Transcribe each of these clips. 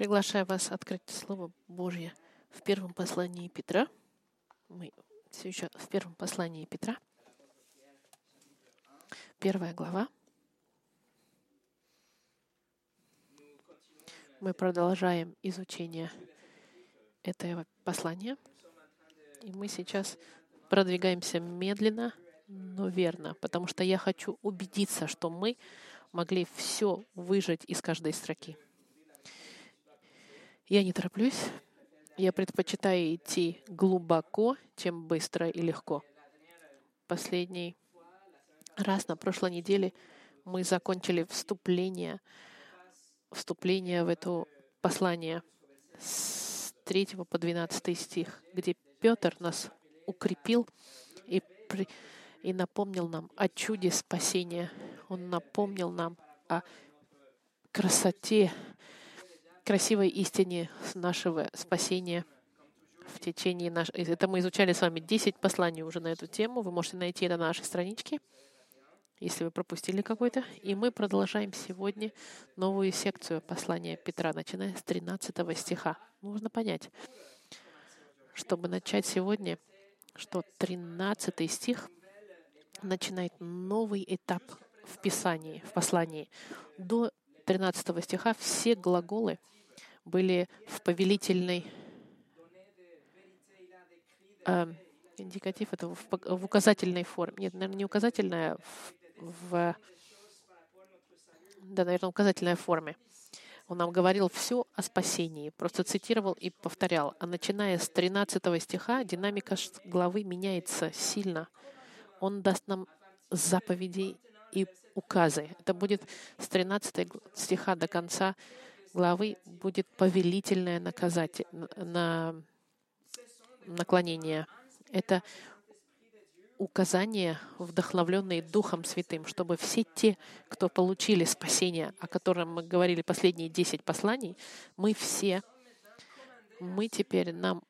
Приглашаю вас открыть Слово Божье в первом послании Петра. Мы все еще в первом послании Петра. Первая глава. Мы продолжаем изучение этого послания. И мы сейчас продвигаемся медленно, но верно, потому что я хочу убедиться, что мы могли все выжать из каждой строки. Я не тороплюсь. Я предпочитаю идти глубоко, чем быстро и легко. Последний раз на прошлой неделе мы закончили вступление, вступление в это послание с 3 по 12 стих, где Петр нас укрепил и, при, и напомнил нам о чуде спасения. Он напомнил нам о красоте красивой истине нашего спасения в течение нашего... Это мы изучали с вами 10 посланий уже на эту тему. Вы можете найти это на нашей страничке, если вы пропустили какой-то. И мы продолжаем сегодня новую секцию послания Петра, начиная с 13 стиха. Нужно понять, чтобы начать сегодня, что 13 стих начинает новый этап в Писании, в послании. До 13 стиха все глаголы — были в повелительной э, индикатив это в, в указательной форме. Нет, наверное, не указательная, в, в да, наверное, указательной форме. Он нам говорил все о спасении, просто цитировал и повторял. А начиная с 13 стиха динамика главы меняется сильно. Он даст нам заповеди и указы. Это будет с 13 стиха до конца главы будет повелительное наказать, на наклонение. Это указания, вдохновленные Духом Святым, чтобы все те, кто получили спасение, о котором мы говорили последние десять посланий, мы все, мы теперь, нам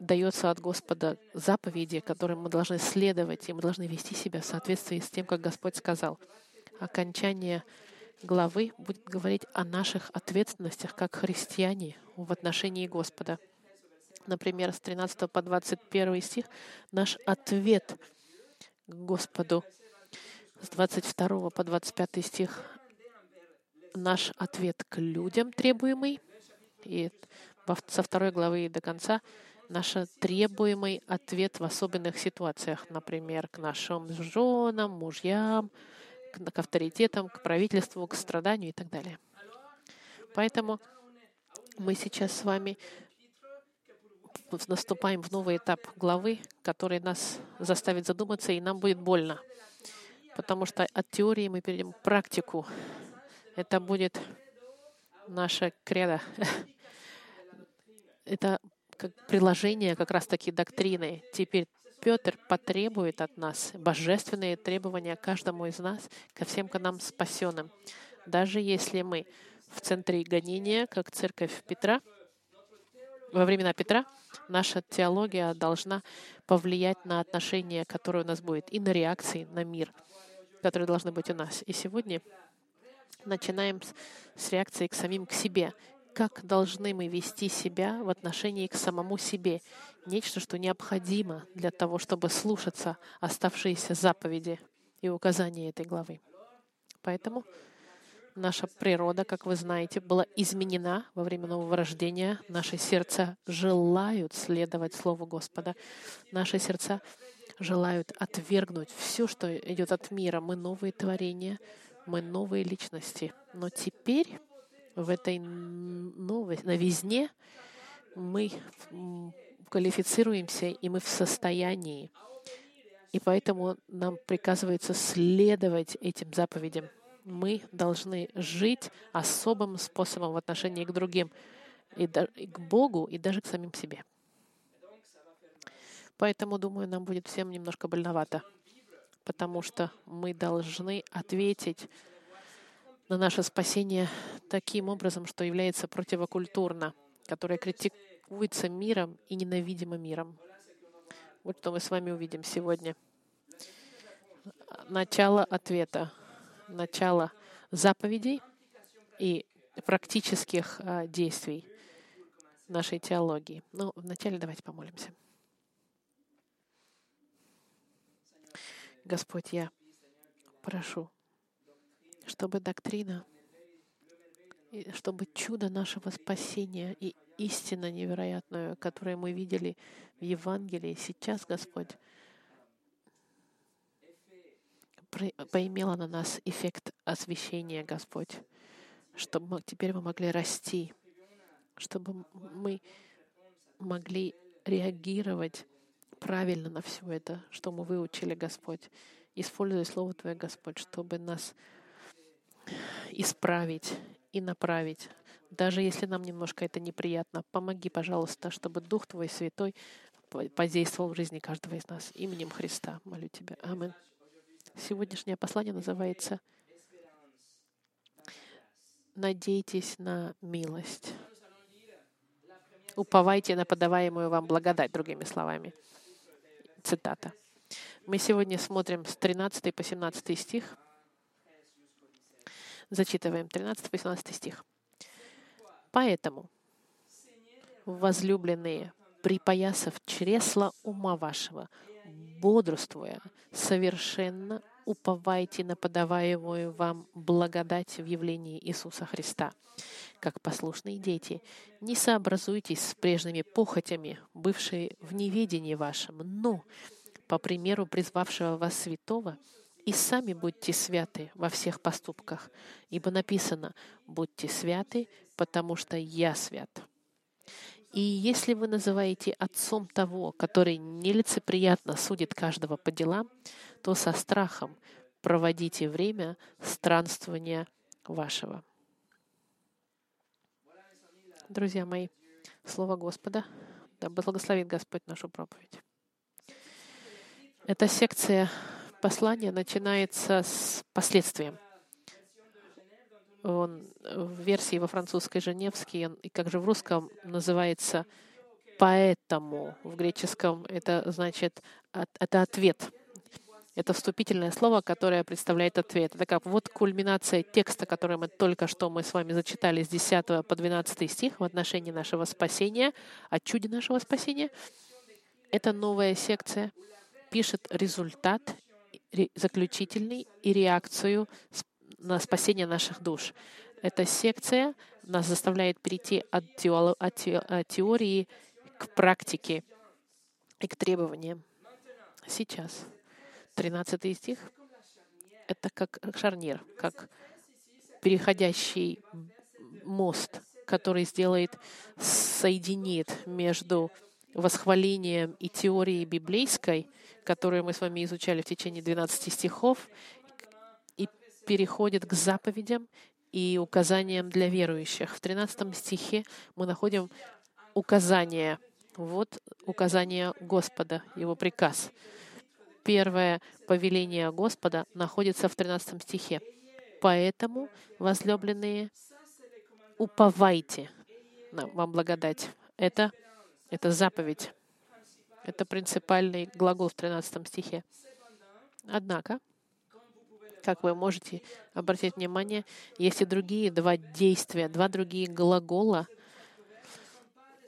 дается от Господа заповеди, которым мы должны следовать, и мы должны вести себя в соответствии с тем, как Господь сказал. Окончание главы будет говорить о наших ответственностях как христиане в отношении Господа. Например, с 13 по 21 стих наш ответ к Господу. С 22 по 25 стих наш ответ к людям требуемый. И со второй главы до конца наш требуемый ответ в особенных ситуациях, например, к нашим женам, мужьям, к авторитетам, к правительству, к страданию и так далее. Поэтому мы сейчас с вами наступаем в новый этап главы, который нас заставит задуматься, и нам будет больно. Потому что от теории мы перейдем к практику. Это будет наша кредо. Это как приложение как раз-таки доктрины. Теперь Петр потребует от нас божественные требования каждому из нас, ко всем к нам спасенным. Даже если мы в центре гонения, как церковь Петра, во времена Петра, наша теология должна повлиять на отношения, которые у нас будет, и на реакции на мир, которые должны быть у нас. И сегодня начинаем с реакции к самим к себе как должны мы вести себя в отношении к самому себе. Нечто, что необходимо для того, чтобы слушаться оставшиеся заповеди и указания этой главы. Поэтому наша природа, как вы знаете, была изменена во время нового рождения. Наши сердца желают следовать Слову Господа. Наши сердца желают отвергнуть все, что идет от мира. Мы новые творения, мы новые личности. Но теперь в этой новой новизне мы квалифицируемся, и мы в состоянии. И поэтому нам приказывается следовать этим заповедям. Мы должны жить особым способом в отношении к другим, и, к Богу, и даже к самим себе. Поэтому, думаю, нам будет всем немножко больновато, потому что мы должны ответить на наше спасение таким образом, что является противокультурно, которое критикуется миром и ненавидимо миром. Вот что мы с вами увидим сегодня. Начало ответа, начало заповедей и практических а, действий. нашей теологии. Но вначале давайте помолимся. Господь, я прошу, чтобы доктрина, чтобы чудо нашего спасения и истина невероятную, которую мы видели в Евангелии сейчас, Господь, поимела на нас эффект освящения, Господь, чтобы теперь мы могли расти, чтобы мы могли реагировать правильно на все это, что мы выучили, Господь. Используй Слово Твое, Господь, чтобы нас исправить и направить. Даже если нам немножко это неприятно, помоги, пожалуйста, чтобы Дух Твой Святой подействовал в жизни каждого из нас. Именем Христа молю Тебя. Аминь. Сегодняшнее послание называется «Надейтесь на милость». Уповайте на подаваемую вам благодать, другими словами. Цитата. Мы сегодня смотрим с 13 по 17 стих. Зачитываем 13 по 17 стих. Поэтому, возлюбленные, припоясав чресла ума вашего, бодрствуя, совершенно уповайте на подаваемую вам благодать в явлении Иисуса Христа. Как послушные дети, не сообразуйтесь с прежними похотями, бывшие в неведении вашем, но, по примеру призвавшего вас святого, и сами будьте святы во всех поступках, ибо написано «Будьте святы, потому что я свят». И если вы называете отцом того, который нелицеприятно судит каждого по делам, то со страхом проводите время странствования вашего. Друзья мои, Слово Господа, да благословит Господь нашу проповедь. Эта секция послания начинается с последствием — он в версии во французской Женевский, и как же в русском называется «поэтому». В греческом это значит это ответ. Это вступительное слово, которое представляет ответ. Это как вот кульминация текста, который мы только что мы с вами зачитали с 10 по 12 стих в отношении нашего спасения, о чуде нашего спасения. Это новая секция пишет результат заключительный и реакцию на спасение наших душ. Эта секция нас заставляет перейти от, тео, от, теории к практике и к требованиям. Сейчас. 13 стих — это как шарнир, как переходящий мост, который сделает, соединит между восхвалением и теорией библейской, которую мы с вами изучали в течение 12 стихов, переходит к заповедям и указаниям для верующих. В 13 стихе мы находим указание. Вот указание Господа, его приказ. Первое повеление Господа находится в 13 стихе. Поэтому, возлюбленные, уповайте вам благодать. Это, это заповедь. Это принципиальный глагол в 13 стихе. Однако, как вы можете обратить внимание, есть и другие два действия, два другие глагола.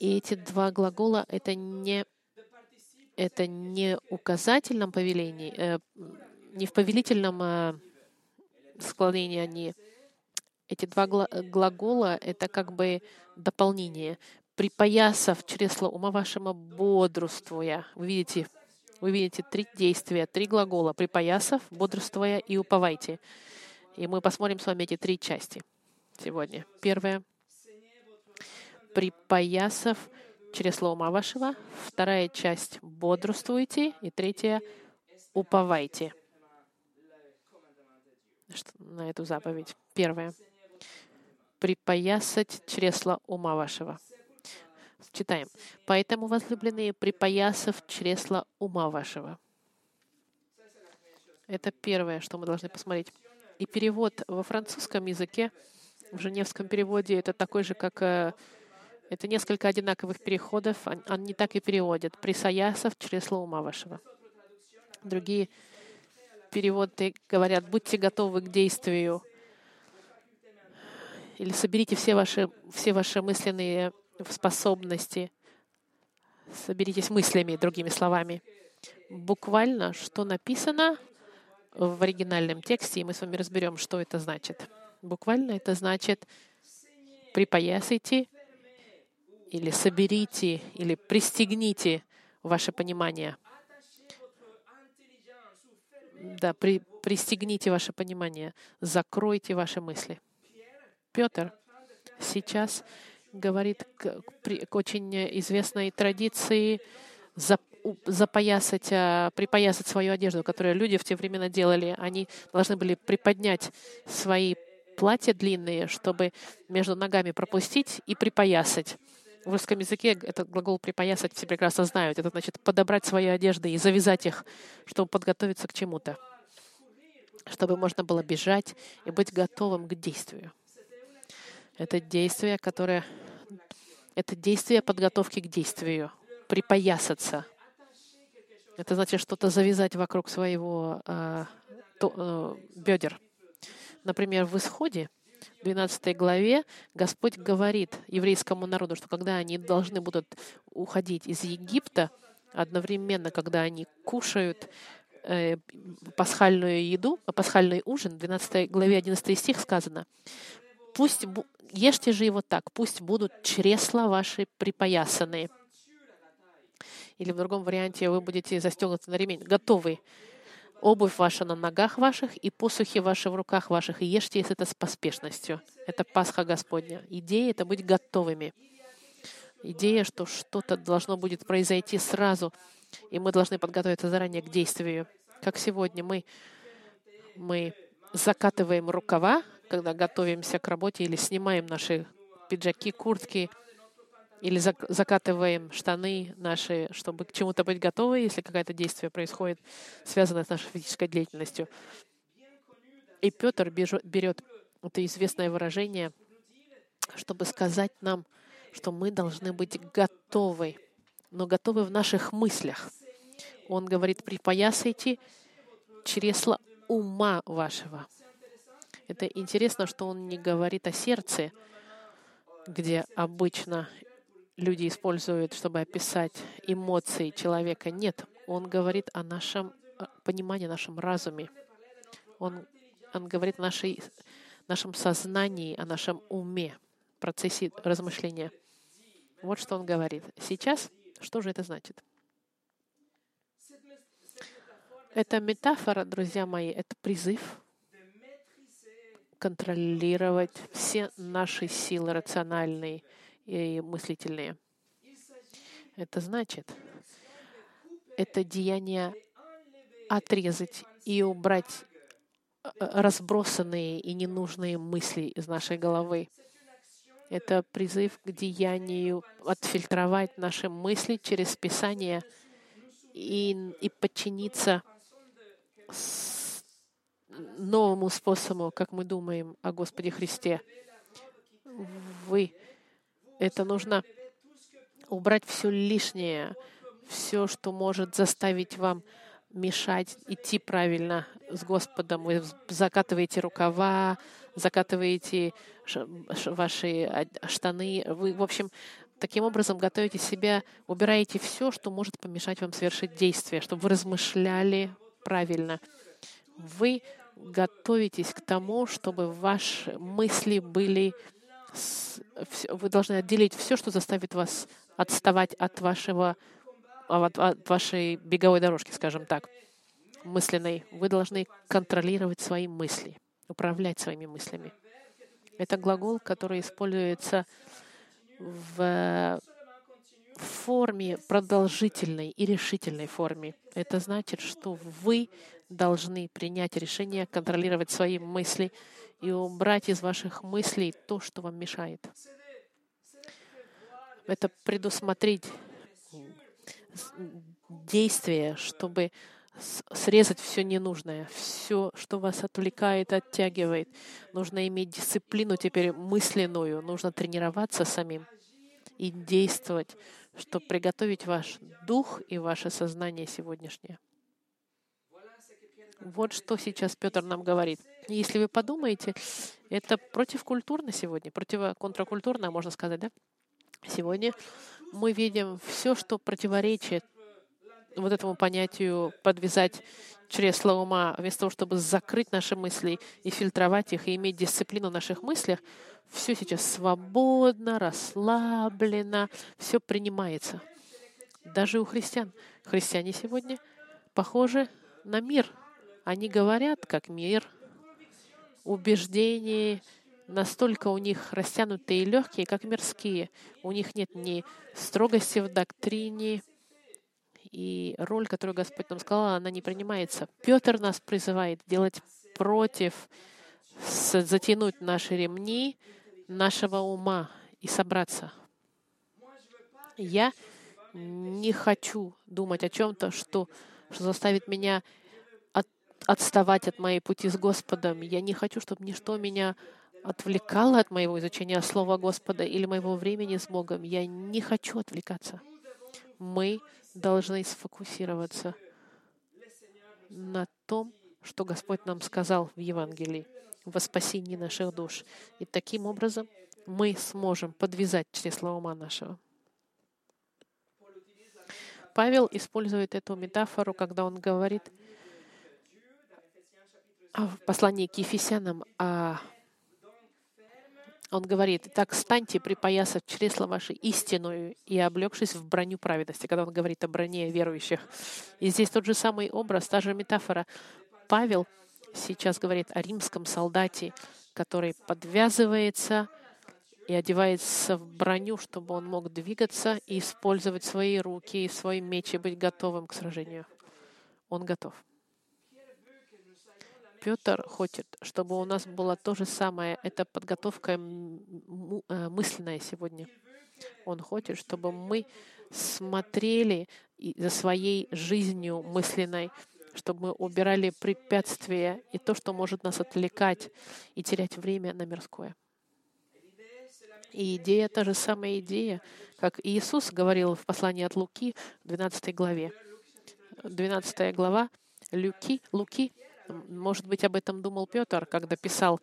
И эти два глагола — это не, это не указательном повелении, э, не в повелительном э, склонении они. Эти два глагола — это как бы дополнение. «Припоясав чресло ума вашего бодрствуя». Вы видите, вы видите три действия, три глагола — припоясав, бодрствуя и уповайте. И мы посмотрим с вами эти три части сегодня. Первое — припоясав через слово ума вашего. Вторая часть — бодрствуйте. И третья — уповайте на эту заповедь. Первое — припоясать чресло ума вашего. Читаем. «Поэтому, возлюбленные, припоясав чресла ума вашего». Это первое, что мы должны посмотреть. И перевод во французском языке, в женевском переводе, это такой же, как... Э, это несколько одинаковых переходов. Они так и переводят. «Присоясав чресла ума вашего». Другие переводы говорят «будьте готовы к действию» или «соберите все ваши, все ваши мысленные в способности. Соберитесь мыслями, другими словами. Буквально, что написано в оригинальном тексте, и мы с вами разберем, что это значит. Буквально это значит припоясайте или соберите, или пристегните ваше понимание. Да, при, пристегните ваше понимание, закройте ваши мысли. Петр сейчас говорит к, к очень известной традиции запоясать, а, припоясать свою одежду, которую люди в те времена делали. Они должны были приподнять свои платья длинные, чтобы между ногами пропустить и припоясать. В русском языке этот глагол «припоясать» все прекрасно знают. Это значит подобрать свои одежды и завязать их, чтобы подготовиться к чему-то, чтобы можно было бежать и быть готовым к действию. Это действие, которое... Это действие подготовки к действию. Припоясаться. Это значит что-то завязать вокруг своего э, то, э, бедер. Например, в Исходе, 12 главе, Господь говорит еврейскому народу, что когда они должны будут уходить из Египта, одновременно, когда они кушают э, пасхальную еду, пасхальный ужин, в 12 главе 11 стих сказано, «Пусть ешьте же его так, пусть будут чресла ваши припоясанные». Или в другом варианте вы будете застегнуты на ремень, готовы обувь ваша на ногах ваших и посухи ваши в руках ваших, и ешьте если это с поспешностью. Это Пасха Господня. Идея — это быть готовыми. Идея, что что-то должно будет произойти сразу, и мы должны подготовиться заранее к действию. Как сегодня мы, мы закатываем рукава, когда готовимся к работе, или снимаем наши пиджаки, куртки — или закатываем штаны наши, чтобы к чему-то быть готовы, если какое-то действие происходит, связанное с нашей физической деятельностью. И Петр берет это известное выражение, чтобы сказать нам, что мы должны быть готовы, но готовы в наших мыслях. Он говорит, припоясайте чресла ума вашего. Это интересно, что он не говорит о сердце, где обычно люди используют, чтобы описать эмоции человека. Нет, он говорит о нашем э, понимании, нашем разуме. Он, он говорит о нашей, нашем сознании, о нашем уме, процессе размышления. Вот что он говорит. Сейчас, что же это значит? Это метафора, друзья мои, это призыв контролировать все наши силы рациональные, и мыслительные. Это значит, это деяние отрезать и убрать э, разбросанные и ненужные мысли из нашей головы. Это призыв к деянию отфильтровать наши мысли через Писание и, и подчиниться новому способу, как мы думаем о Господе Христе. Вы это нужно убрать все лишнее, все, что может заставить вам мешать идти правильно с Господом. Вы закатываете рукава, закатываете ваши штаны. Вы, в общем, таким образом готовите себя, убираете все, что может помешать вам совершить действие, чтобы вы размышляли правильно. Вы готовитесь к тому, чтобы ваши мысли были вы должны отделить все, что заставит вас отставать от вашего от, от вашей беговой дорожки, скажем так, мысленной. Вы должны контролировать свои мысли, управлять своими мыслями. Это глагол, который используется в форме продолжительной и решительной форме. Это значит, что вы должны принять решение контролировать свои мысли и убрать из ваших мыслей то, что вам мешает. Это предусмотреть действие, чтобы срезать все ненужное, все, что вас отвлекает, оттягивает. Нужно иметь дисциплину теперь мысленную, нужно тренироваться самим и действовать, чтобы приготовить ваш дух и ваше сознание сегодняшнее. Вот что сейчас Петр нам говорит. Если вы подумаете, это противокультурно сегодня, противоконтракультурно, можно сказать, да? Сегодня мы видим все, что противоречит вот этому понятию подвязать чресла ума, вместо того, чтобы закрыть наши мысли и фильтровать их, и иметь дисциплину в наших мыслях, все сейчас свободно, расслаблено, все принимается. Даже у христиан. Христиане сегодня похожи на мир. Они говорят как мир. Убеждения настолько у них растянутые и легкие, как мирские. У них нет ни строгости в доктрине, и роль, которую Господь нам сказал, она не принимается. Петр нас призывает делать против, затянуть наши ремни нашего ума и собраться. Я не хочу думать о чем-то, что, что заставит меня отставать от моей пути с Господом. Я не хочу, чтобы ничто меня отвлекало от моего изучения Слова Господа или моего времени с Богом. Я не хочу отвлекаться. Мы должны сфокусироваться на том, что Господь нам сказал в Евангелии, во спасении наших душ. И таким образом мы сможем подвязать чресло ума нашего. Павел использует эту метафору, когда он говорит в послании к Ефесянам о он говорит, так станьте, припоясав чресла ваши истинную и облегшись в броню праведности, когда он говорит о броне верующих. И здесь тот же самый образ, та же метафора. Павел сейчас говорит о римском солдате, который подвязывается и одевается в броню, чтобы он мог двигаться и использовать свои руки и свой меч и быть готовым к сражению. Он готов. Петр хочет, чтобы у нас было то же самое. Это подготовка э, мысленная сегодня. Он хочет, чтобы мы смотрели за своей жизнью мысленной, чтобы мы убирали препятствия и то, что может нас отвлекать и терять время на мирское. И идея та же самая идея, как Иисус говорил в послании от Луки, 12 главе. 12 глава Люки, Луки может быть, об этом думал Петр, когда писал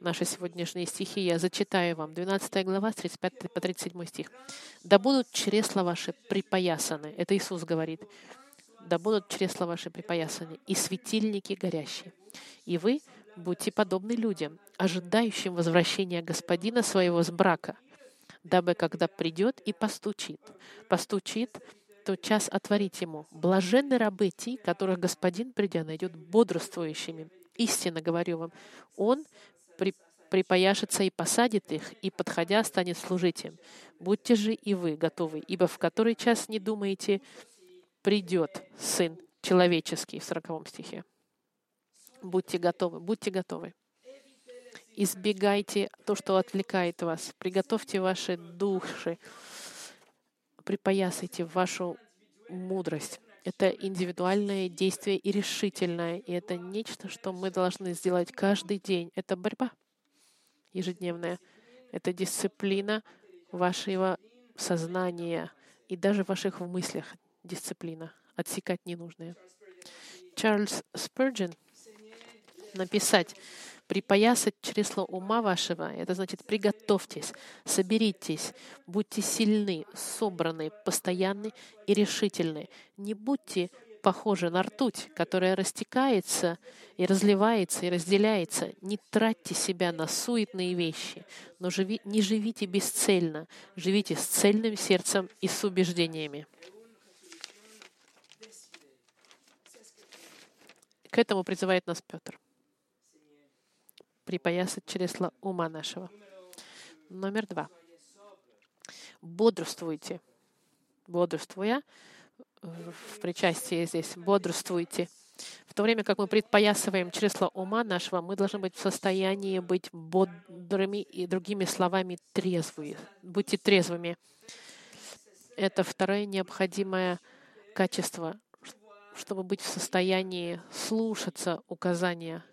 наши сегодняшние стихи. Я зачитаю вам. 12 глава, с 35 по 37 стих. «Да будут чресла ваши припоясаны». Это Иисус говорит. «Да будут чресла ваши припоясаны, и светильники горящие. И вы будьте подобны людям, ожидающим возвращения Господина своего с брака, дабы, когда придет и постучит, постучит тот час отворить ему. Блаженны рабы те, которых Господин, придя, найдет бодрствующими. Истинно говорю вам, Он при, припояшется и посадит их, и, подходя, станет служить им. Будьте же и вы готовы, ибо в который час не думаете, придет Сын человеческий в 40 стихе. Будьте готовы, будьте готовы. Избегайте то, что отвлекает вас. Приготовьте ваши души припоясайте вашу мудрость. Это индивидуальное действие и решительное. И это нечто, что мы должны сделать каждый день. Это борьба ежедневная. Это дисциплина вашего сознания и даже ваших мыслях дисциплина. Отсекать ненужное. Чарльз Спurgeon написать Припоясать чресло ума вашего, это значит приготовьтесь, соберитесь, будьте сильны, собраны, постоянны и решительны. Не будьте похожи на ртуть, которая растекается и разливается и разделяется. Не тратьте себя на суетные вещи, но живи, не живите бесцельно, живите с цельным сердцем и с убеждениями. К этому призывает нас Петр припоясать чресла ума нашего. Номер два. Бодрствуйте. Бодрствуя, в причастии здесь, бодрствуйте. В то время как мы предпоясываем чресла ума нашего, мы должны быть в состоянии быть бодрыми и, другими словами, трезвые. Будьте трезвыми. Это второе необходимое качество, чтобы быть в состоянии слушаться указания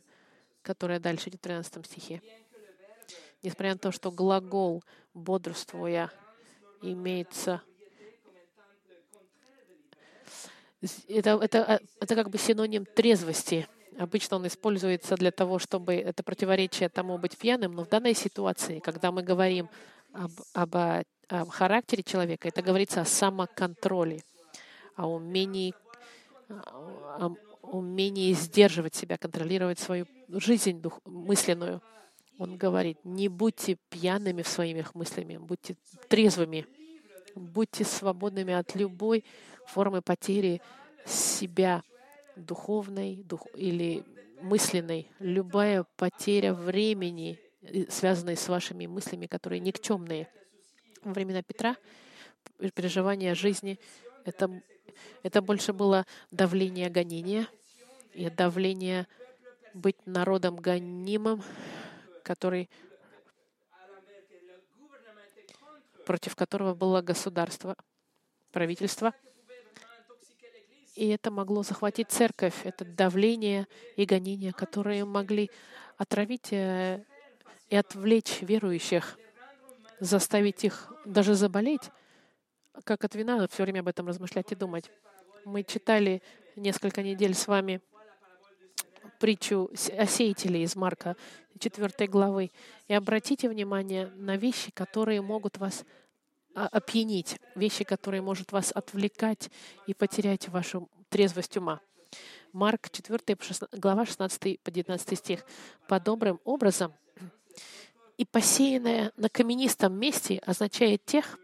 которая дальше идет в 13 стихе. Несмотря на то, что глагол «бодрствуя» имеется это, это, это как бы синоним трезвости. Обычно он используется для того, чтобы это противоречие тому быть пьяным, но в данной ситуации, когда мы говорим об, об, о характере человека, это говорится о самоконтроле, о умении, о умении сдерживать себя, контролировать свою жизнь дух, мысленную. Он говорит, не будьте пьяными в своими мыслями, будьте трезвыми, будьте свободными от любой формы потери себя духовной дух, или мысленной. Любая потеря времени, связанная с вашими мыслями, которые никчемные. Во времена Петра переживание жизни это, это больше было давление гонения и давление быть народом гонимым, который, против которого было государство, правительство. И это могло захватить церковь, это давление и гонение, которые могли отравить э, и отвлечь верующих, заставить их даже заболеть, как от вина, все время об этом размышлять и думать. Мы читали несколько недель с вами притчу о сеятеле из Марка 4 главы. И обратите внимание на вещи, которые могут вас опьянить, вещи, которые могут вас отвлекать и потерять вашу трезвость ума. Марк 4 глава 16 по 19 стих. «По добрым образом и посеянное на каменистом месте означает тех,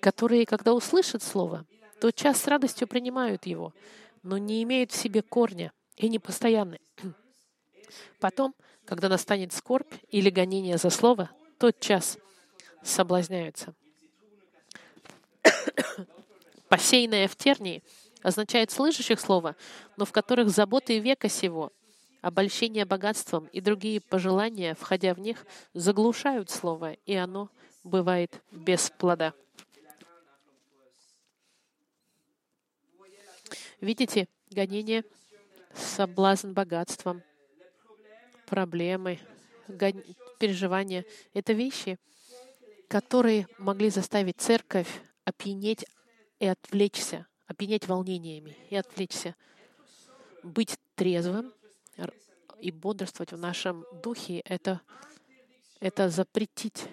которые, когда услышат Слово, то час с радостью принимают его, но не имеют в себе корня и не постоянны. Потом, когда настанет скорбь или гонение за слово, тот час соблазняются. Посеянное в тернии означает слышащих слова, но в которых заботы века сего, обольщение богатством и другие пожелания, входя в них, заглушают слово, и оно бывает без плода. Видите, гонение, соблазн богатством, проблемы, переживания — это вещи, которые могли заставить церковь опьянеть и отвлечься, опьянеть волнениями и отвлечься. Быть трезвым и бодрствовать в нашем духе — это, это запретить,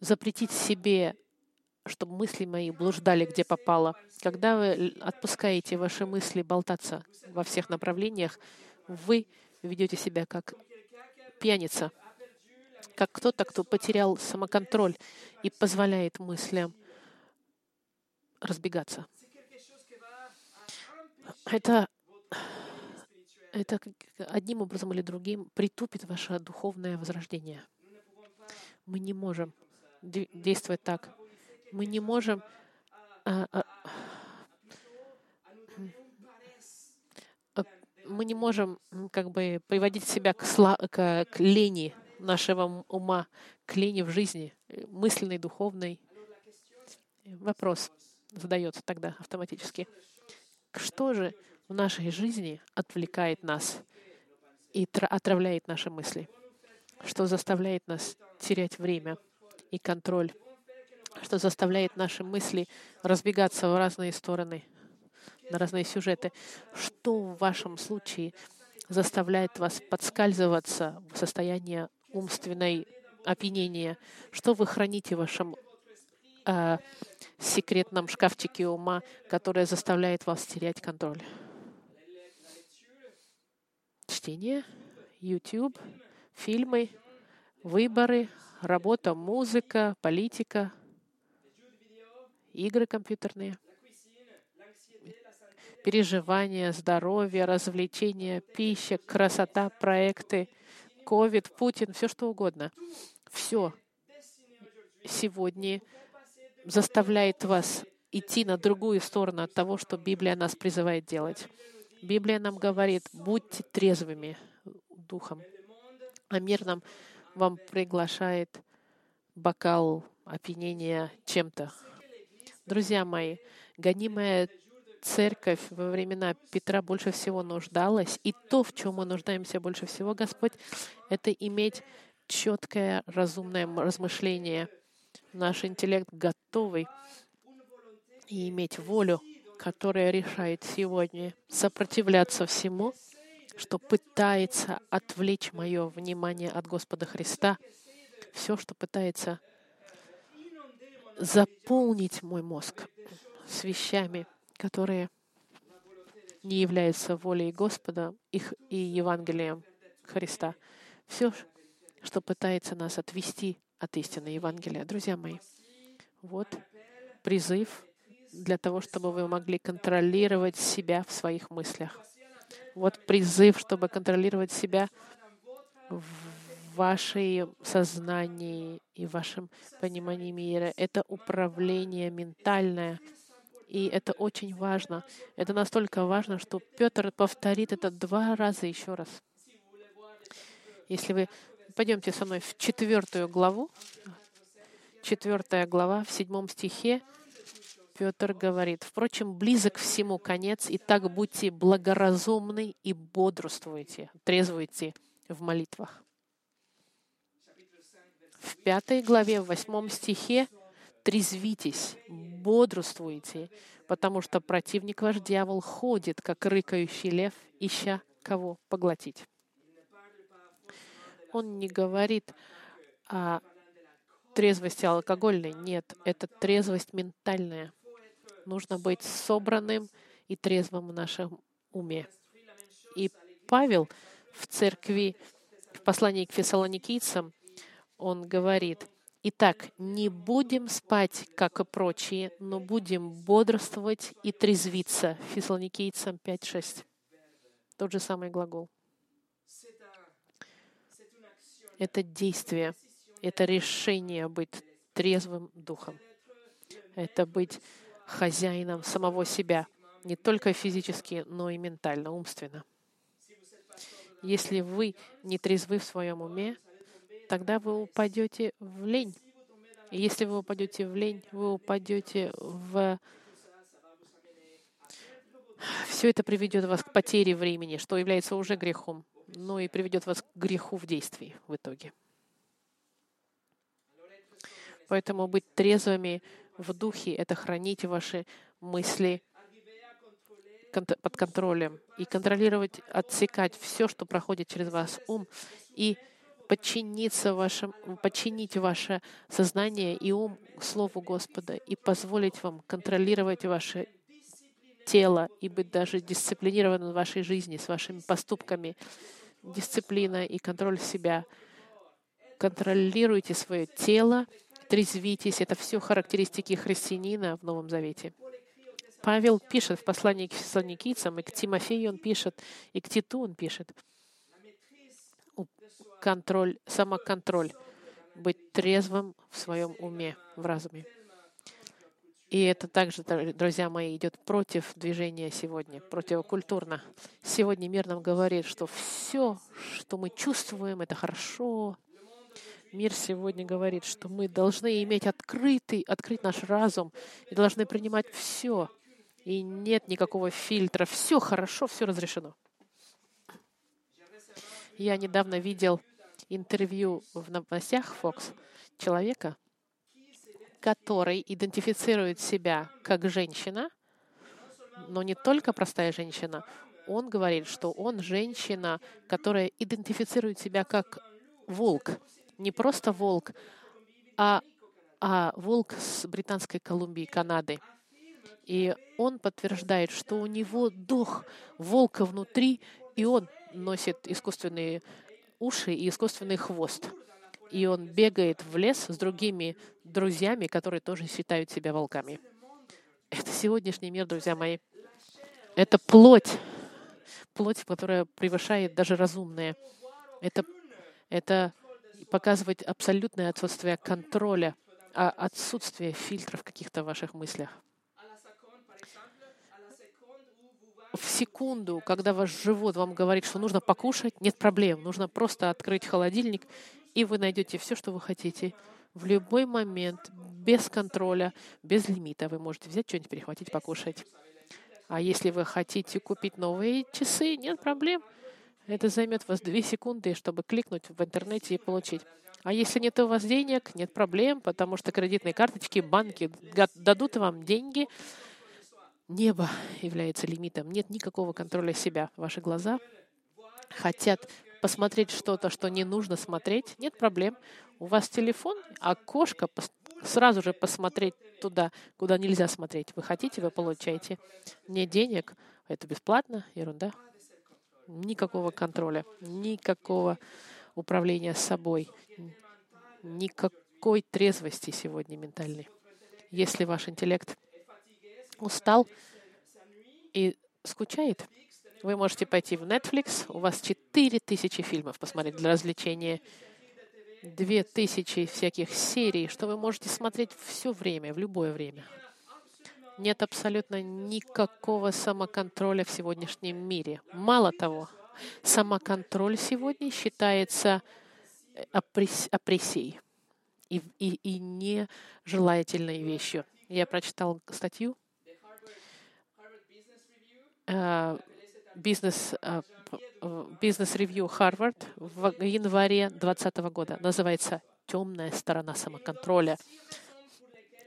запретить себе чтобы мысли мои блуждали, где попало. Когда вы отпускаете ваши мысли болтаться во всех направлениях, вы ведете себя как пьяница, как кто-то, кто потерял самоконтроль и позволяет мыслям разбегаться. Это, это одним образом или другим притупит ваше духовное возрождение. Мы не можем действовать так. Мы не можем а, а, мы не можем как бы приводить себя к, сла, к, к лени нашего ума, к лени в жизни, мысленной, духовной. Вопрос задается тогда автоматически. Что же в нашей жизни отвлекает нас и отравляет наши мысли? Что заставляет нас терять время и контроль? Что заставляет наши мысли разбегаться в разные стороны? на разные сюжеты. Что в вашем случае заставляет вас подскальзываться в состояние умственной опьянения? Что вы храните в вашем э, секретном шкафчике ума, которое заставляет вас терять контроль? Чтение, YouTube, фильмы, выборы, работа, музыка, политика, игры компьютерные — переживания, здоровье, развлечения, пища, красота, проекты, ковид, Путин, все что угодно. Все сегодня заставляет вас идти на другую сторону от того, что Библия нас призывает делать. Библия нам говорит, будьте трезвыми духом. А мир нам вам приглашает бокал опьянения чем-то. Друзья мои, гонимая церковь во времена Петра больше всего нуждалась, и то, в чем мы нуждаемся больше всего, Господь, это иметь четкое, разумное размышление, наш интеллект готовый и иметь волю, которая решает сегодня сопротивляться всему, что пытается отвлечь мое внимание от Господа Христа. Все, что пытается заполнить мой мозг с вещами, которые не являются волей Господа их и Евангелием Христа. Все, что пытается нас отвести от истины Евангелия. Друзья мои, вот призыв для того, чтобы вы могли контролировать себя в своих мыслях. Вот призыв, чтобы контролировать себя в вашем сознании и вашем понимании мира. Это управление ментальное. И это очень важно. Это настолько важно, что Петр повторит это два раза еще раз. Если вы пойдемте со мной в четвертую главу, четвертая глава, в седьмом стихе, Петр говорит, «Впрочем, близок всему конец, и так будьте благоразумны и бодрствуйте, трезвуйте в молитвах». В пятой главе, в восьмом стихе, «Трезвитесь, бодрствуйте, потому что противник ваш дьявол ходит, как рыкающий лев, ища кого поглотить». Он не говорит о трезвости алкогольной. Нет, это трезвость ментальная. Нужно быть собранным и трезвым в нашем уме. И Павел в церкви, в послании к фессалоникийцам, он говорит, «Итак, не будем спать, как и прочие, но будем бодрствовать и трезвиться». Фессалоникийцам 5.6. Тот же самый глагол. Это действие, это решение быть трезвым духом. Это быть хозяином самого себя, не только физически, но и ментально, умственно. Если вы не трезвы в своем уме, тогда вы упадете в лень. И если вы упадете в лень, вы упадете в... Все это приведет вас к потере времени, что является уже грехом, но и приведет вас к греху в действии в итоге. Поэтому быть трезвыми в духе — это хранить ваши мысли под контролем и контролировать, отсекать все, что проходит через вас ум, и подчиниться вашим, подчинить ваше сознание и ум Слову Господа и позволить вам контролировать ваше тело и быть даже дисциплинированным в вашей жизни, с вашими поступками. Дисциплина и контроль себя. Контролируйте свое тело трезвитесь. Это все характеристики христианина в Новом Завете. Павел пишет в послании к фессалоникийцам, и к Тимофею он пишет, и к Титу он пишет. Контроль, самоконтроль, быть трезвым в своем уме, в разуме. И это также, друзья мои, идет против движения сегодня, противокультурно. Сегодня мир нам говорит, что все, что мы чувствуем, это хорошо, Мир сегодня говорит, что мы должны иметь открытый, открыть наш разум и должны принимать все. И нет никакого фильтра. Все хорошо, все разрешено. Я недавно видел интервью в новостях Fox человека, который идентифицирует себя как женщина, но не только простая женщина. Он говорит, что он женщина, которая идентифицирует себя как волк не просто волк, а, а волк с Британской Колумбии, Канады. И он подтверждает, что у него дух волка внутри, и он носит искусственные уши и искусственный хвост. И он бегает в лес с другими друзьями, которые тоже считают себя волками. Это сегодняшний мир, друзья мои. Это плоть, плоть, которая превышает даже разумное. Это, это показывать абсолютное отсутствие контроля, а отсутствие фильтров в каких-то ваших мыслях. В секунду, когда ваш живот вам говорит, что нужно покушать, нет проблем. Нужно просто открыть холодильник, и вы найдете все, что вы хотите. В любой момент, без контроля, без лимита, вы можете взять что-нибудь, перехватить, покушать. А если вы хотите купить новые часы, нет проблем. Это займет вас две секунды, чтобы кликнуть в интернете и получить. А если нет у вас денег, нет проблем, потому что кредитные карточки, банки дадут вам деньги. Небо является лимитом. Нет никакого контроля себя. Ваши глаза хотят посмотреть что-то, что не нужно смотреть, нет проблем. У вас телефон, окошко, сразу же посмотреть туда, куда нельзя смотреть. Вы хотите, вы получаете. Не денег, это бесплатно, ерунда. Никакого контроля, никакого управления собой, никакой трезвости сегодня ментальной. Если ваш интеллект устал и скучает, вы можете пойти в Netflix, у вас 4000 фильмов посмотреть для развлечения, 2000 всяких серий, что вы можете смотреть все время, в любое время. Нет абсолютно никакого самоконтроля в сегодняшнем мире. Мало того, самоконтроль сегодня считается э, опрессией и, и, и нежелательной вещью. Я прочитал статью бизнес э, бизнес-ревью Харвард в январе 2020 года. Называется «Темная сторона самоконтроля».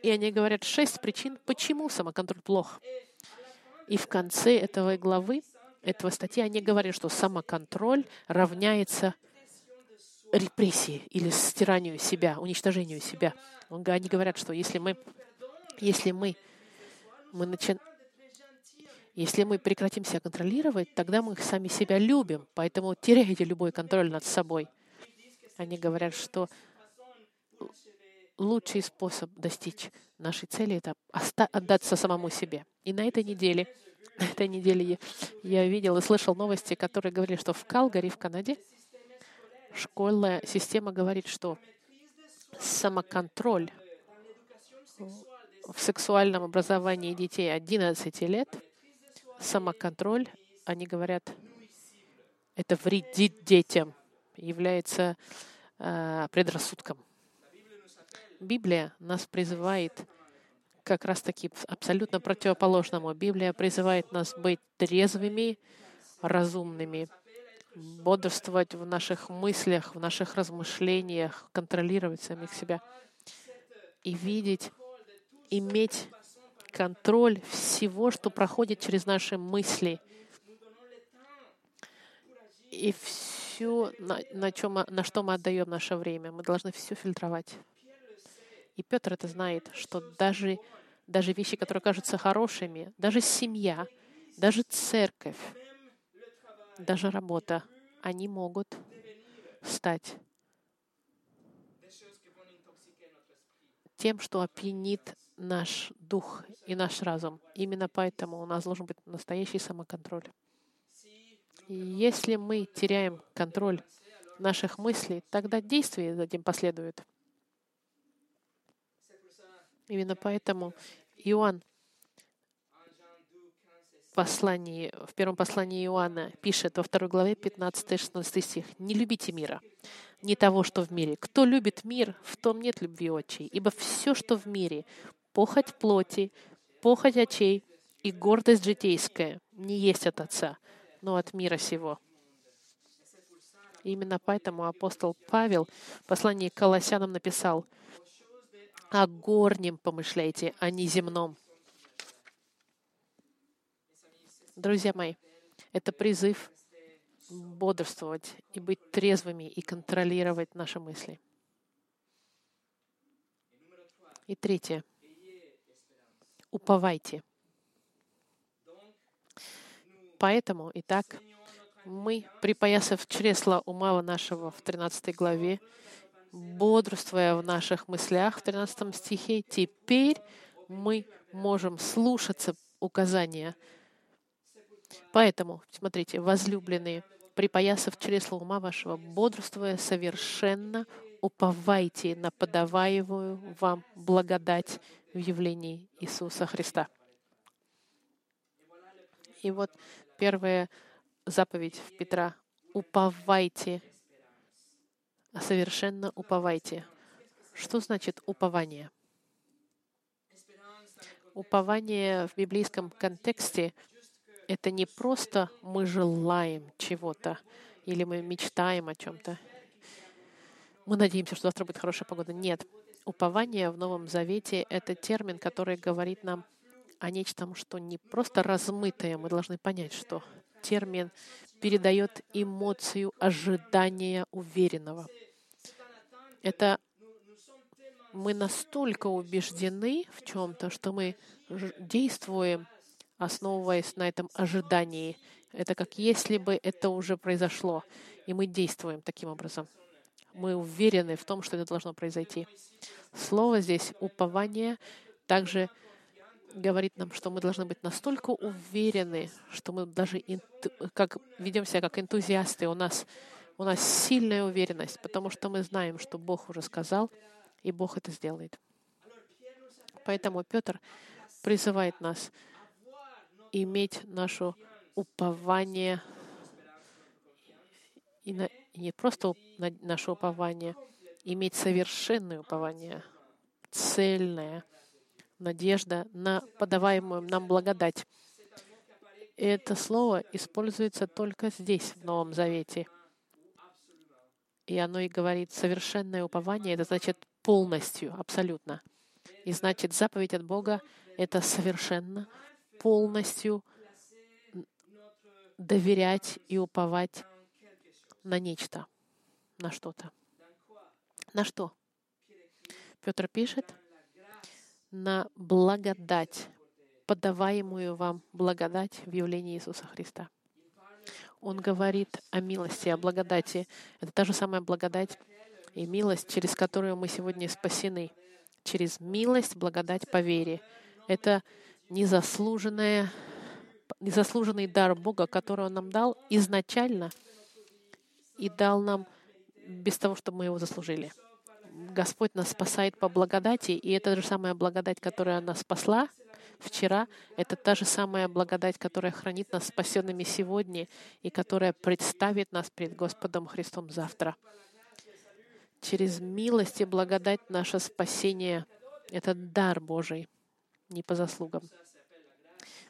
И они говорят шесть причин, почему самоконтроль плох. И в конце этого главы, этого статьи, они говорят, что самоконтроль равняется репрессии или стиранию себя, уничтожению себя. Они говорят, что если мы, если мы, мы начинаем если мы прекратим себя контролировать, тогда мы сами себя любим, поэтому теряйте любой контроль над собой. Они говорят, что лучший способ достичь нашей цели — это отдаться самому себе. И на этой неделе, на этой неделе я видел и слышал новости, которые говорили, что в Калгари, в Канаде, школьная система говорит, что самоконтроль в сексуальном образовании детей 11 лет — самоконтроль, они говорят, это вредит детям, является э, предрассудком. Библия нас призывает как раз-таки абсолютно противоположному. Библия призывает нас быть трезвыми, разумными, бодрствовать в наших мыслях, в наших размышлениях, контролировать самих себя и видеть, иметь контроль всего, что проходит через наши мысли. И все, на, на, чем, на что мы отдаем наше время. Мы должны все фильтровать. И Петр это знает, что даже, даже вещи, которые кажутся хорошими, даже семья, даже церковь, даже работа, они могут стать тем, что опьянит наш дух и наш разум. Именно поэтому у нас должен быть настоящий самоконтроль. И если мы теряем контроль наших мыслей, тогда действие за этим последует. Именно поэтому Иоанн послании, в первом послании Иоанна пишет во второй главе 15-16 стих «Не любите мира, не того, что в мире. Кто любит мир, в том нет любви отчей. Ибо все, что в мире, похоть плоти, похоть очей и гордость житейская не есть от Отца, но от мира сего. Именно поэтому апостол Павел в послании к Колоссянам написал, «О горнем помышляйте, а не земном». Друзья мои, это призыв бодрствовать и быть трезвыми и контролировать наши мысли. И третье уповайте. Поэтому, итак, мы, припоясав чресло ума нашего в 13 главе, бодрствуя в наших мыслях в 13 стихе, теперь мы можем слушаться указания. Поэтому, смотрите, возлюбленные, припоясав чресло ума вашего, бодрствуя совершенно, уповайте на подаваемую вам благодать в явлении Иисуса Христа. И вот первая заповедь в Петра — уповайте, совершенно уповайте. Что значит упование? Упование в библейском контексте — это не просто мы желаем чего-то или мы мечтаем о чем-то. Мы надеемся, что завтра будет хорошая погода. Нет. Упование в Новом Завете — это термин, который говорит нам о нечто, что не просто размытое. Мы должны понять, что термин передает эмоцию ожидания уверенного. Это мы настолько убеждены в чем-то, что мы действуем, основываясь на этом ожидании. Это как если бы это уже произошло, и мы действуем таким образом. Мы уверены в том, что это должно произойти. Слово здесь «упование» также говорит нам, что мы должны быть настолько уверены, что мы даже инту, как, ведем себя как энтузиасты. У нас, у нас сильная уверенность, потому что мы знаем, что Бог уже сказал, и Бог это сделает. Поэтому Петр призывает нас иметь наше упование и, на, и не просто на, наше упование, иметь совершенное упование, цельное, надежда на подаваемую нам благодать. И это слово используется только здесь, в Новом Завете. И оно и говорит совершенное упование, это значит полностью, абсолютно. И значит, заповедь от Бога — это совершенно, полностью доверять и уповать на нечто, на что-то. На что? Петр пишет, на благодать, подаваемую вам благодать в явлении Иисуса Христа. Он говорит о милости, о благодати. Это та же самая благодать и милость, через которую мы сегодня спасены. Через милость, благодать по вере. Это незаслуженная, незаслуженный дар Бога, который Он нам дал изначально и дал нам без того, чтобы мы его заслужили. Господь нас спасает по благодати, и это же самая благодать, которая нас спасла вчера, это та же самая благодать, которая хранит нас спасенными сегодня и которая представит нас перед Господом Христом завтра. Через милость и благодать наше спасение — это дар Божий, не по заслугам.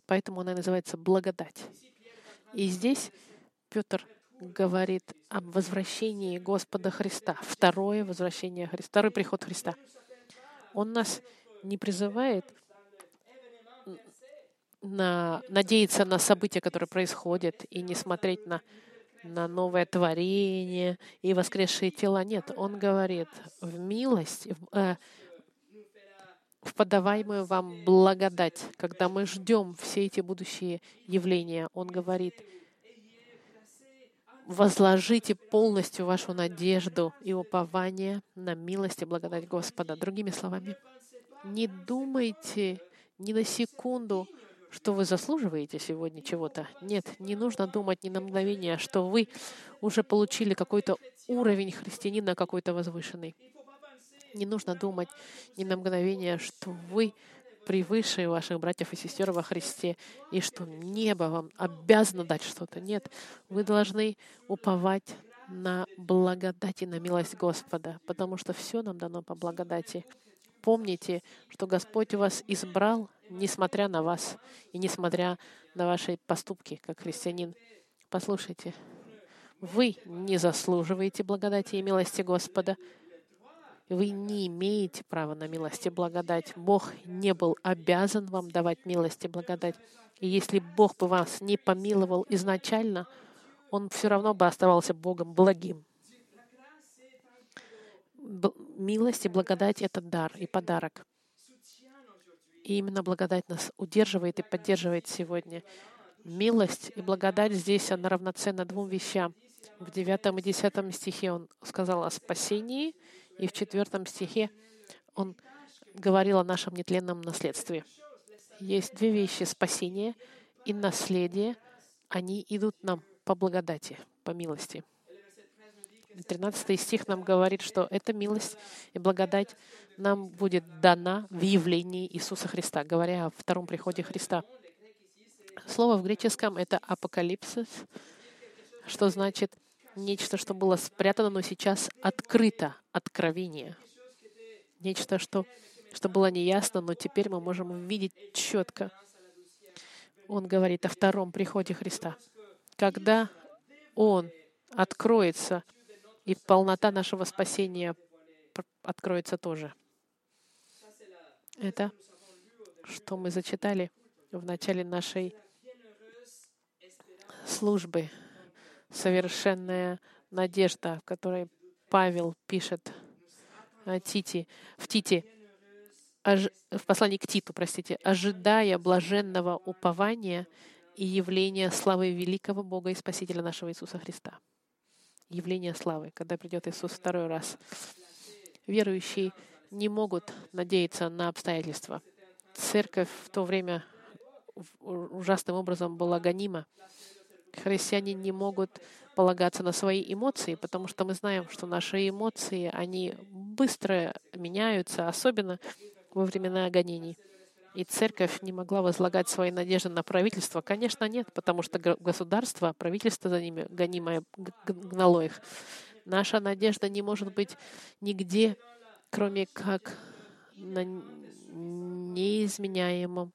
Поэтому она называется благодать. И здесь Петр говорит об возвращении Господа Христа, второе возвращение Христа, второй приход Христа. Он нас не призывает на, надеяться на события, которые происходят, и не смотреть на, на новое творение и воскресшие тела. Нет, он говорит в милость, в, э, в подаваемую вам благодать, когда мы ждем все эти будущие явления. Он говорит, возложите полностью вашу надежду и упование на милость и благодать Господа. Другими словами, не думайте ни на секунду, что вы заслуживаете сегодня чего-то. Нет, не нужно думать ни на мгновение, что вы уже получили какой-то уровень христианина какой-то возвышенный. Не нужно думать ни на мгновение, что вы превыше ваших братьев и сестер во Христе, и что небо вам обязано дать что-то. Нет, вы должны уповать на благодать и на милость Господа, потому что все нам дано по благодати. Помните, что Господь вас избрал, несмотря на вас и несмотря на ваши поступки, как христианин. Послушайте, вы не заслуживаете благодати и милости Господа, вы не имеете права на милость и благодать. Бог не был обязан вам давать милость и благодать. И если Бог бы вас не помиловал изначально, Он все равно бы оставался Богом благим. Милость и благодать — это дар и подарок. И именно благодать нас удерживает и поддерживает сегодня. Милость и благодать здесь, она равноценна двум вещам. В 9 и 10 стихе он сказал о спасении — и в четвертом стихе он говорил о нашем нетленном наследстве. Есть две вещи — спасение и наследие. Они идут нам по благодати, по милости. 13 стих нам говорит, что эта милость и благодать нам будет дана в явлении Иисуса Христа, говоря о втором приходе Христа. Слово в греческом — это апокалипсис, что значит нечто, что было спрятано, но сейчас открыто, откровение. Нечто, что, что было неясно, но теперь мы можем увидеть четко. Он говорит о втором приходе Христа. Когда Он откроется, и полнота нашего спасения откроется тоже. Это, что мы зачитали в начале нашей службы совершенная надежда, в которой Павел пишет Тите, в Тите, в послании к Титу, простите, ожидая блаженного упования и явления славы великого Бога и Спасителя нашего Иисуса Христа. Явление славы, когда придет Иисус второй раз. Верующие не могут надеяться на обстоятельства. Церковь в то время ужасным образом была гонима. Христиане не могут полагаться на свои эмоции, потому что мы знаем, что наши эмоции, они быстро меняются, особенно во времена гонений. И церковь не могла возлагать свои надежды на правительство? Конечно, нет, потому что государство, правительство за ними гонимое гнало их. Наша надежда не может быть нигде, кроме как на неизменяемом,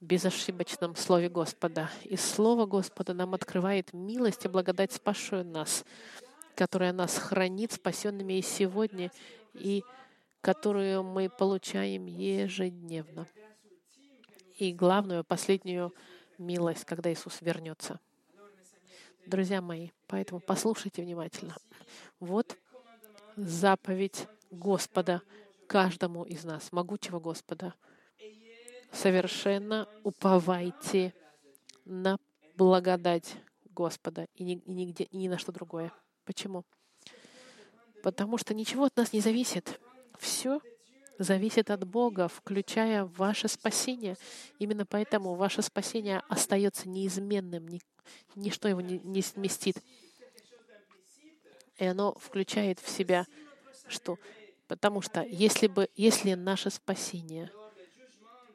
безошибочном Слове Господа. И Слово Господа нам открывает милость и благодать, спасшую нас, которая нас хранит спасенными и сегодня, и которую мы получаем ежедневно и главную, последнюю милость, когда Иисус вернется. Друзья мои, поэтому послушайте внимательно. Вот заповедь Господа каждому из нас, могучего Господа. Совершенно уповайте на благодать Господа и, ни, и нигде, и ни на что другое. Почему? Потому что ничего от нас не зависит. Все зависит от Бога, включая ваше спасение. Именно поэтому ваше спасение остается неизменным, ни, ничто его не сместит. И оно включает в себя что? Потому что если бы, если наше спасение,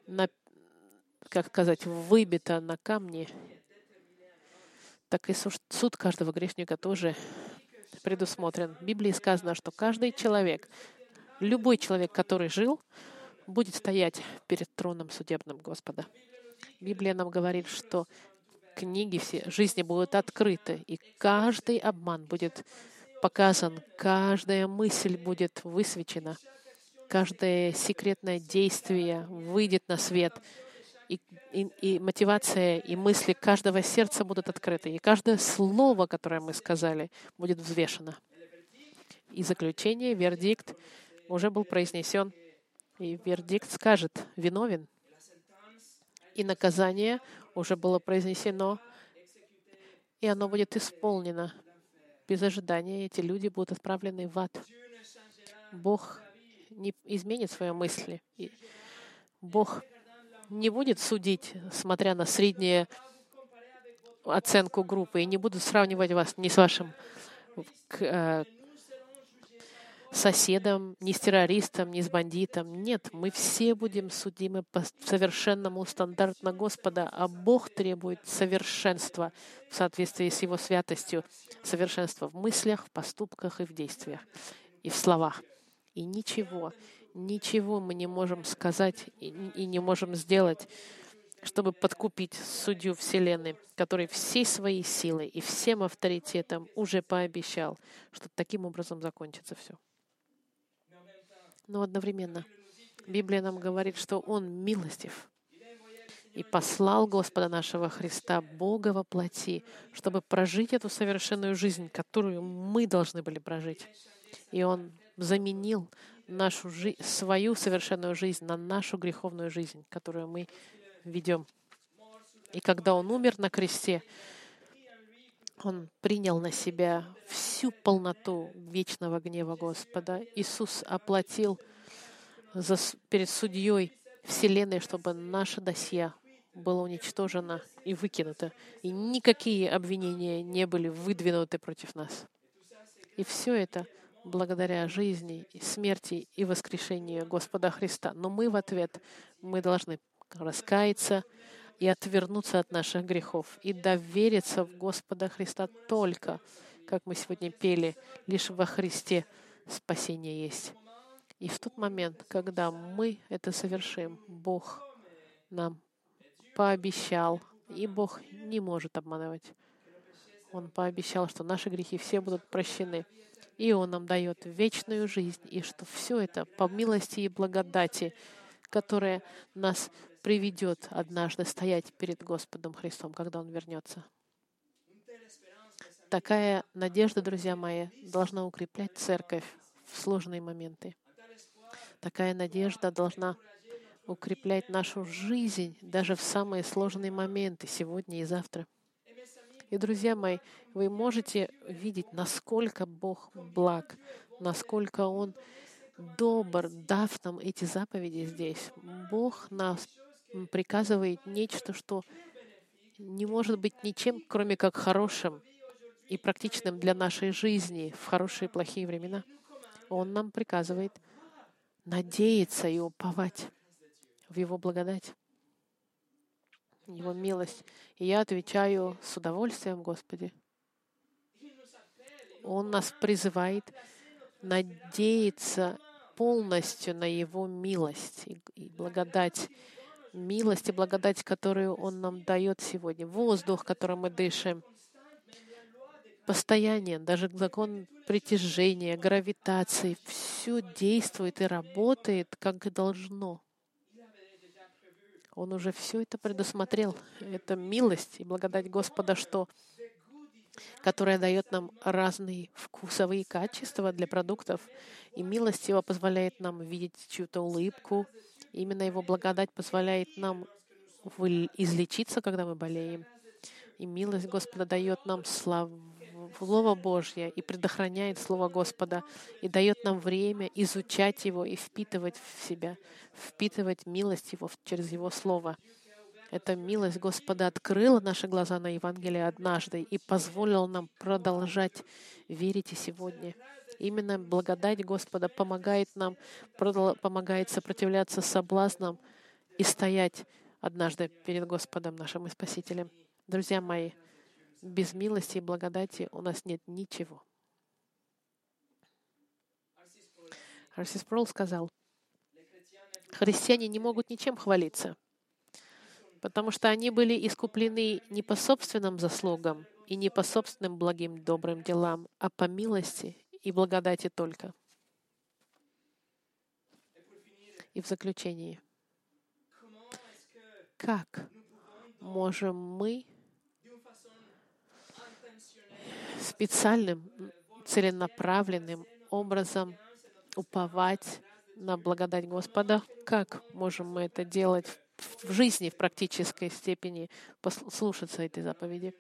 на, как сказать, выбито на камне, так и суд каждого грешника тоже предусмотрен. В Библии сказано, что каждый человек, Любой человек, который жил, будет стоять перед троном судебным Господа. Библия нам говорит, что книги все жизни будут открыты, и каждый обман будет показан, каждая мысль будет высвечена, каждое секретное действие выйдет на свет, и, и, и мотивация и мысли каждого сердца будут открыты, и каждое слово, которое мы сказали, будет взвешено. И заключение, вердикт уже был произнесен, и вердикт скажет «виновен». И наказание уже было произнесено, и оно будет исполнено. Без ожидания эти люди будут отправлены в ад. Бог не изменит свои мысли. И Бог не будет судить, смотря на среднюю оценку группы, и не будут сравнивать вас ни с вашим э, соседом, ни с террористом, ни с бандитом. Нет, мы все будем судимы по совершенному стандарту Господа, а Бог требует совершенства в соответствии с Его святостью, совершенства в мыслях, в поступках и в действиях, и в словах. И ничего, ничего мы не можем сказать и, не можем сделать, чтобы подкупить судью Вселенной, который всей своей силой и всем авторитетом уже пообещал, что таким образом закончится все. Но одновременно Библия нам говорит, что Он милостив и послал Господа нашего Христа, Бога во плоти, чтобы прожить эту совершенную жизнь, которую мы должны были прожить. И Он заменил нашу жи- свою совершенную жизнь на нашу греховную жизнь, которую мы ведем. И когда Он умер на кресте, Он принял на себя всю полноту вечного гнева Господа. Иисус оплатил за, перед судьей Вселенной, чтобы наше досье было уничтожено и выкинуто, и никакие обвинения не были выдвинуты против нас. И все это благодаря жизни, смерти и воскрешению Господа Христа. Но мы в ответ, мы должны раскаяться и отвернуться от наших грехов и довериться в Господа Христа только, как мы сегодня пели, лишь во Христе спасение есть. И в тот момент, когда мы это совершим, Бог нам пообещал, и Бог не может обманывать. Он пообещал, что наши грехи все будут прощены. И Он нам дает вечную жизнь, и что все это по милости и благодати, которая нас приведет однажды стоять перед Господом Христом, когда Он вернется. Такая надежда, друзья мои, должна укреплять церковь в сложные моменты. Такая надежда должна укреплять нашу жизнь даже в самые сложные моменты сегодня и завтра. И, друзья мои, вы можете видеть, насколько Бог благ, насколько Он добр, дав нам эти заповеди здесь. Бог нас приказывает нечто, что не может быть ничем, кроме как хорошим и практичным для нашей жизни в хорошие и плохие времена. Он нам приказывает надеяться и уповать в Его благодать, Его милость. И я отвечаю с удовольствием, Господи. Он нас призывает надеяться полностью на Его милость и благодать. Милость и благодать, которую Он нам дает сегодня. Воздух, которым мы дышим. Постояние, даже закон притяжения, гравитации, все действует и работает, как и должно. Он уже все это предусмотрел. Это милость и благодать Господа, что которая дает нам разные вкусовые качества для продуктов. И милость Его позволяет нам видеть чью-то улыбку. Именно Его благодать позволяет нам излечиться, когда мы болеем. И милость Господа дает нам славу Слово Божье и предохраняет Слово Господа и дает нам время изучать Его и впитывать в себя, впитывать милость Его через Его Слово. Эта милость Господа открыла наши глаза на Евангелие однажды и позволила нам продолжать верить и сегодня. Именно благодать Господа помогает нам, помогает сопротивляться соблазнам и стоять однажды перед Господом нашим и Спасителем. Друзья мои, без милости и благодати у нас нет ничего. Арсис Прол сказал, христиане не могут ничем хвалиться, потому что они были искуплены не по собственным заслугам и не по собственным благим добрым делам, а по милости и благодати только. И в заключении, как можем мы специальным, целенаправленным образом уповать на благодать Господа. Как можем мы это делать в жизни, в практической степени, послушаться этой заповеди?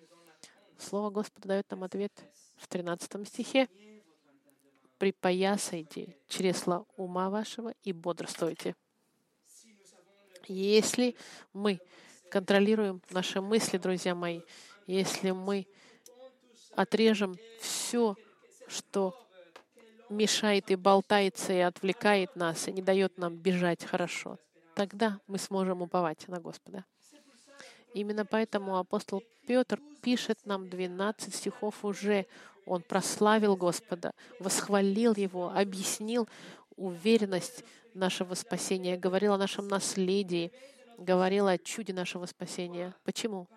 Слово Господа дает нам ответ в 13 стихе. «Припоясайте чресла ума вашего и бодрствуйте». Если мы контролируем наши мысли, друзья мои, если мы отрежем все, что мешает и болтается, и отвлекает нас, и не дает нам бежать хорошо, тогда мы сможем уповать на Господа. Именно поэтому апостол Петр пишет нам 12 стихов уже. Он прославил Господа, восхвалил Его, объяснил уверенность нашего спасения, говорил о нашем наследии, говорил о чуде нашего спасения. Почему?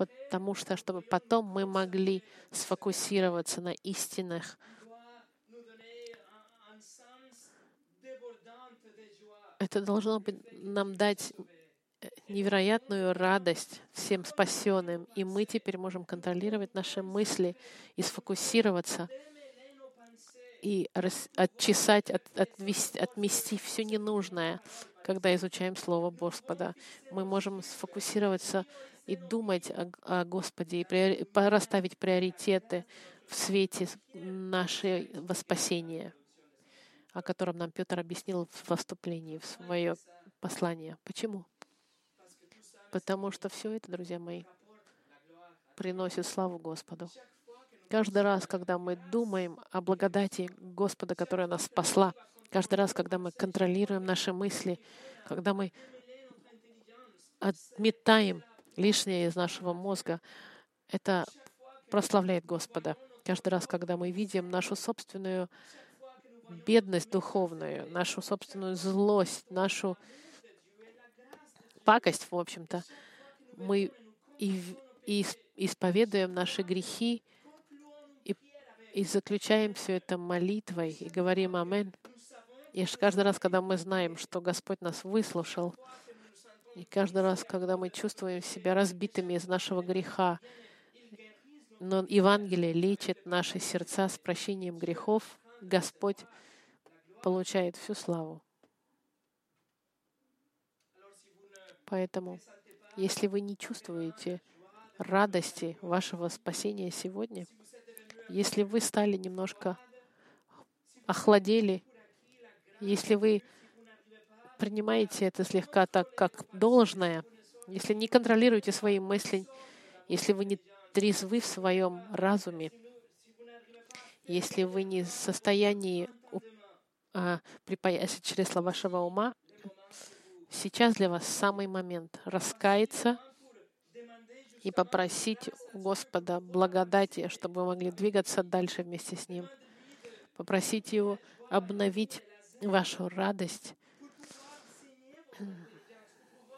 Потому что, чтобы потом мы могли сфокусироваться на истинах, это должно быть, нам дать невероятную радость всем спасенным, и мы теперь можем контролировать наши мысли и сфокусироваться и отчесать, от, отвести, отмести все ненужное, когда изучаем Слово Господа. Мы можем сфокусироваться и думать о, о Господе, и расставить приоритеты в свете нашего спасения, о котором нам Петр объяснил в вступлении, в свое послание. Почему? Потому что все это, друзья мои, приносит славу Господу. Каждый раз, когда мы думаем о благодати Господа, которая нас спасла, каждый раз, когда мы контролируем наши мысли, когда мы отметаем лишнее из нашего мозга. Это прославляет Господа. Каждый раз, когда мы видим нашу собственную бедность духовную, нашу собственную злость, нашу пакость, в общем-то, мы и, и исповедуем наши грехи и, и заключаем все это молитвой и говорим «Амен». И каждый раз, когда мы знаем, что Господь нас выслушал, и каждый раз, когда мы чувствуем себя разбитыми из нашего греха, но Евангелие лечит наши сердца с прощением грехов. Господь получает всю славу. Поэтому, если вы не чувствуете радости вашего спасения сегодня, если вы стали немножко охладели, если вы принимаете это слегка так, как должное, если не контролируете свои мысли, если вы не трезвы в своем разуме, если вы не в состоянии а, припаясить чресла вашего ума, сейчас для вас самый момент раскаяться и попросить у Господа благодати, чтобы вы могли двигаться дальше вместе с Ним. Попросить Его обновить вашу радость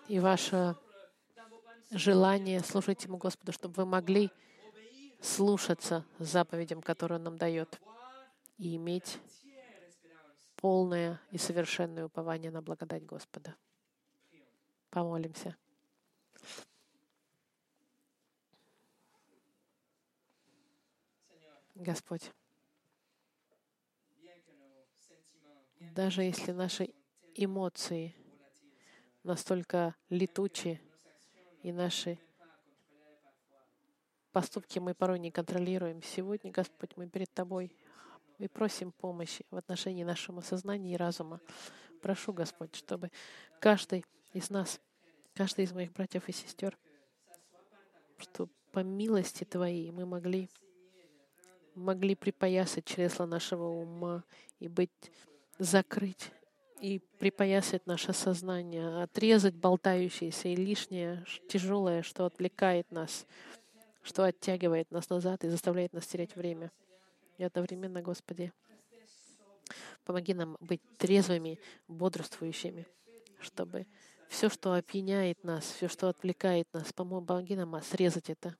и ваше желание служить Ему Господу, чтобы вы могли слушаться заповедям, которые Он нам дает, и иметь полное и совершенное упование на благодать Господа. Помолимся. Господь, даже если наши эмоции настолько летучие, и наши поступки мы порой не контролируем. Сегодня, Господь, мы перед Тобой и просим помощи в отношении нашего сознания и разума. Прошу, Господь, чтобы каждый из нас, каждый из моих братьев и сестер, что по милости Твоей мы могли могли припоясать чресла нашего ума и быть закрыть и припоясать наше сознание, отрезать болтающееся и лишнее, тяжелое, что отвлекает нас, что оттягивает нас назад и заставляет нас терять время. И одновременно, Господи, помоги нам быть трезвыми, бодрствующими, чтобы все, что опьяняет нас, все, что отвлекает нас, помоги нам срезать это.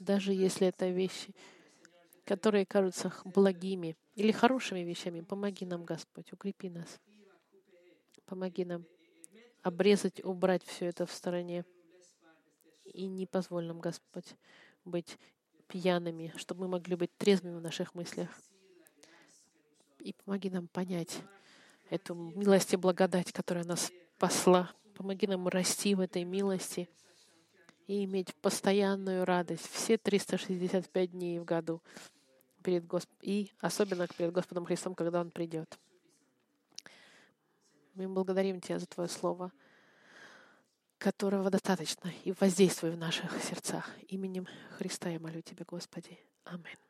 Даже если это вещи, которые кажутся благими или хорошими вещами. Помоги нам, Господь, укрепи нас. Помоги нам обрезать, убрать все это в стороне. И не позволь нам, Господь, быть пьяными, чтобы мы могли быть трезвыми в наших мыслях. И помоги нам понять эту милость и благодать, которая нас спасла. Помоги нам расти в этой милости и иметь постоянную радость все 365 дней в году перед Госп... и особенно перед Господом Христом, когда Он придет. Мы благодарим Тебя за Твое Слово, которого достаточно и воздействуй в наших сердцах. Именем Христа я молю Тебя, Господи. Аминь.